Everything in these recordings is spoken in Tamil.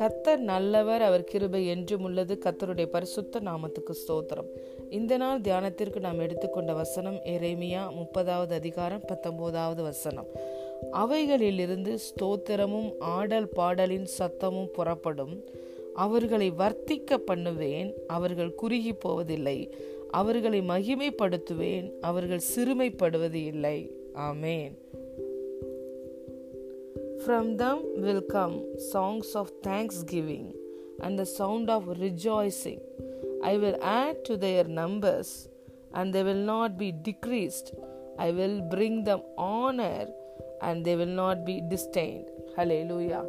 கத்தர் நல்லவர் அவர் கிருபை என்றும் உள்ளது கத்தருடைய பரிசுத்த நாமத்துக்கு ஸ்தோத்திரம் இந்த நாள் தியானத்திற்கு நாம் எடுத்துக்கொண்ட வசனம் எரேமியா முப்பதாவது அதிகாரம் பத்தொன்பதாவது வசனம் அவைகளிலிருந்து ஸ்தோத்திரமும் ஆடல் பாடலின் சத்தமும் புறப்படும் அவர்களை வர்த்திக்க பண்ணுவேன் அவர்கள் குறுகி போவதில்லை அவர்களை மகிமைப்படுத்துவேன் அவர்கள் சிறுமைப்படுவது இல்லை ஆமேன் From them will come songs of thanksgiving and the sound of rejoicing. I will add to their numbers, and they will not be decreased. I will bring them honor, and they will not be disdained. Hallelujah.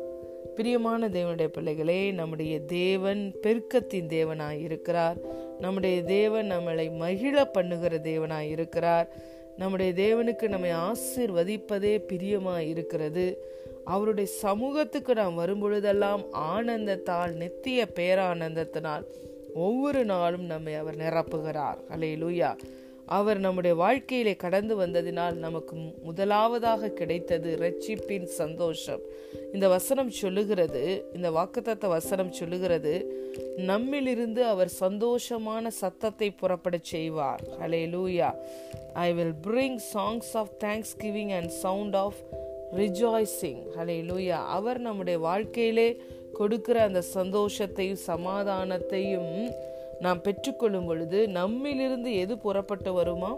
பிரியமான தேவனுடைய பிள்ளைகளே நம்முடைய தேவன் பெருக்கத்தின் தேவனாய் இருக்கிறார் நம்முடைய தேவன் நம்மளை மகிழ பண்ணுகிற தேவனாய் இருக்கிறார் நம்முடைய தேவனுக்கு நம்மை ஆசிர்வதிப்பதே பிரியமாய் இருக்கிறது அவருடைய சமூகத்துக்கு நாம் வரும்பொழுதெல்லாம் ஆனந்தத்தால் நித்திய பேரானந்தத்தினால் ஒவ்வொரு நாளும் நம்மை அவர் நிரப்புகிறார் அலே லூயா அவர் நம்முடைய வாழ்க்கையிலே கடந்து வந்ததினால் நமக்கு முதலாவதாக கிடைத்தது ரட்சிப்பின் சந்தோஷம் இந்த வசனம் சொல்லுகிறது இந்த வாக்குத்தத்த வசனம் சொல்லுகிறது நம்மிலிருந்து அவர் சந்தோஷமான சத்தத்தை புறப்பட செய்வார் hallelujah I will bring songs of thanksgiving and sound of rejoicing hallelujah அவர் நம்முடைய வாழ்க்கையிலே கொடுக்கிற அந்த சந்தோஷத்தையும் சமாதானத்தையும் நாம் பெற்றுக்கொள்ளும் பொழுது நம்மிலிருந்து எது புறப்பட்டு வருமா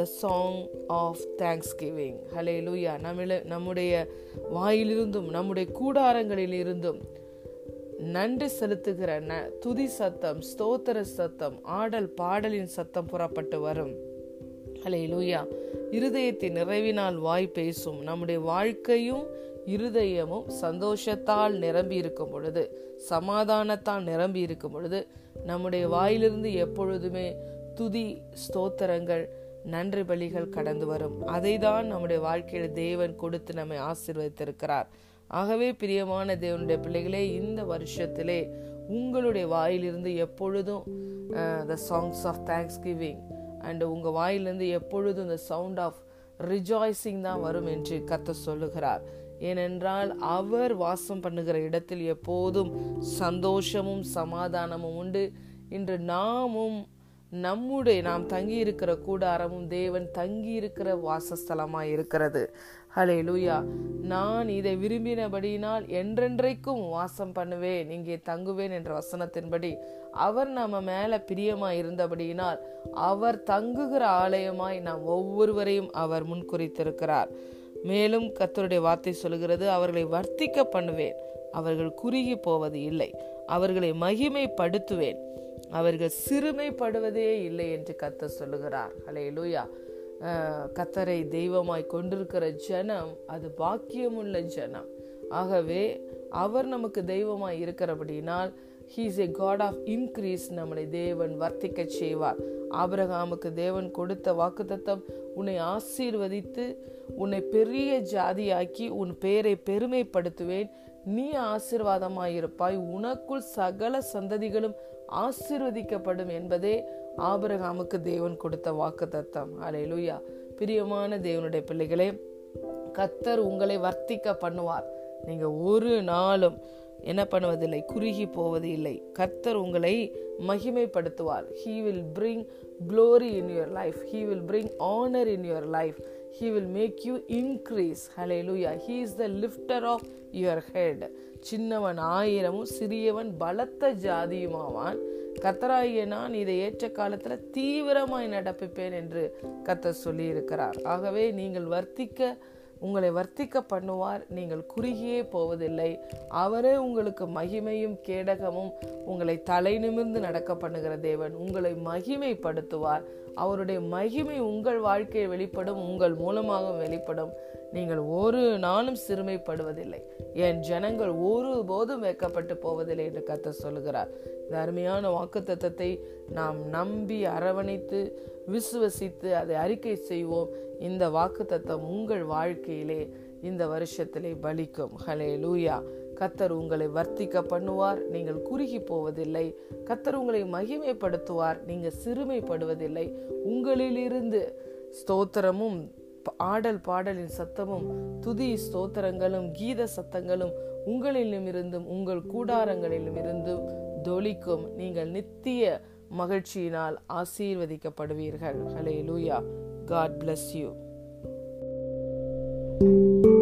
the song of thanksgiving hallelujah நம்மள நம்முடைய வாயிலிருந்தும் நம்முடைய கூடாரங்களிலிருந்தும் நன்றி செலுத்துகிற ந துதி சத்தம் ஸ்தோத்திர சத்தம் ஆடல் பாடலின் சத்தம் புறப்பட்டு வரும் ஹலே லூயா இருதயத்தின் நிறைவினால் வாய் பேசும் நம்முடைய வாழ்க்கையும் இருதயமும் சந்தோஷத்தால் நிரம்பி இருக்கும் பொழுது சமாதானத்தால் நிரம்பி இருக்கும் பொழுது நம்முடைய வாயிலிருந்து எப்பொழுதுமே துதி ஸ்தோத்திரங்கள் நன்றி பலிகள் கடந்து வரும் அதை தான் நம்முடைய வாழ்க்கையில் தேவன் கொடுத்து நம்மை ஆசீர்வதித்திருக்கிறார் ஆகவே பிரியமான தேவனுடைய பிள்ளைகளே இந்த வருஷத்திலே உங்களுடைய வாயிலிருந்து எப்பொழுதும் the songs of thanksgiving and உங்கள் வாயிலிருந்து எப்பொழுதும் இந்த சவுண்ட் ஆஃப் ரிஜாய்ஸிங் தான் வரும் என்று கத்த சொல்லுகிறார் ஏனென்றால் அவர் வாசம் பண்ணுகிற இடத்தில் எப்போதும் சந்தோஷமும் சமாதானமும் உண்டு இன்று நாமும் நம்முடைய நாம் தங்கியிருக்கிற கூடாரமும் தேவன் தங்கியிருக்கிற வாசஸ்தலமாக இருக்கிறது ஹலே லூயா நான் இதை விரும்பினபடியினால் என்றென்றைக்கும் வாசம் பண்ணுவேன் இங்கே தங்குவேன் என்ற வசனத்தின்படி அவர் நம்ம மேல பிரியமாய் இருந்தபடியினால் அவர் தங்குகிற ஆலயமாய் நாம் ஒவ்வொருவரையும் அவர் முன்குறித்திருக்கிறார் மேலும் கத்தருடைய வார்த்தை சொல்கிறது அவர்களை வர்த்திக்க பண்ணுவேன் அவர்கள் குறுகி போவது இல்லை அவர்களை மகிமைப்படுத்துவேன் அவர்கள் சிறுமைப்படுவதே இல்லை என்று கத்த சொல்லுகிறார் ஹலே லூயா கத்தரை தெய்வமாய் கொண்டிருக்கிற ஜனம் அது பாக்கியமுள்ள ஜனம் ஆகவே அவர் நமக்கு தெய்வமாய் இருக்கிறபடினால் he's a God of increase நம்மளை தேவன் வர்த்திக்க செய்வார் ஆபிரகாமுக்கு தேவன் கொடுத்த வாக்குத்தத்தம் உன்னை ஆசீர்வதித்து உன்னை பெரிய ஜாதியாக்கி உன் பேரை பெருமைப்படுத்துவேன் நீ ஆசிர்வாதமாயிருப்பாய் உனக்குள் சகல சந்ததிகளும் ஆசிர்வதிக்கப்படும் என்பதே ஆபரகாமுக்கு தேவன் கொடுத்த வாக்கு தத்தம் அலையலுயா பிரியமான தேவனுடைய பிள்ளைகளே கத்தர் உங்களை வர்த்திக்க பண்ணுவார் நீங்க ஒரு நாளும் என்ன பண்ணுவதில்லை குறுகி போவது இல்லை கர்த்தர் உங்களை மகிமைப்படுத்துவார் he will bring glory in your life he will bring honour in your life he will make you increase hallelujah he is the lifter of your head சின்னவன் ஆயிரமும் சிறியவன் பலத்த ஜாதியுமாவான் கத்தராகிய நான் இதை ஏற்ற காலத்துல தீவிரமாய் நடப்பிப்பேன் என்று சொல்லி சொல்லியிருக்கிறார் ஆகவே நீங்கள் வர்த்திக்க உங்களை வர்த்திக்க பண்ணுவார் நீங்கள் குறுகியே போவதில்லை அவரே உங்களுக்கு மகிமையும் கேடகமும் உங்களை தலை நிமிர்ந்து நடக்க பண்ணுகிற தேவன் உங்களை மகிமைப்படுத்துவார் அவருடைய மகிமை உங்கள் வாழ்க்கையை வெளிப்படும் உங்கள் மூலமாக வெளிப்படும் நீங்கள் ஒரு நாளும் சிறுமைப்படுவதில்லை என் ஜனங்கள் ஒரு போதும் வைக்கப்பட்டு போவதில்லை என்று கத்த சொல்கிறார் இந்த அருமையான வாக்கு தத்தத்தை நாம் நம்பி அரவணைத்து விசுவசித்து அதை அறிக்கை செய்வோம் இந்த வாக்கு தத்தம் உங்கள் வாழ்க்கையிலே இந்த வருஷத்திலே பலிக்கும் ஹலே லூயா கத்தர் உங்களை வர்த்திக்க பண்ணுவார் நீங்கள் குறுகி போவதில்லை கத்தர் உங்களை மகிமைப்படுத்துவார் நீங்கள் சிறுமைப்படுவதில்லை உங்களிலிருந்து ஸ்தோத்திரமும் ஆடல் பாடலின் சத்தமும் துதி ஸ்தோத்திரங்களும் கீத சத்தங்களும் உங்களிலும் இருந்தும் உங்கள் கூடாரங்களிலும் இருந்தும் தொழிக்கும் நீங்கள் நித்திய மகிழ்ச்சியினால் ஆசீர்வதிக்கப்படுவீர்கள் hallelujah God bless you Thank you.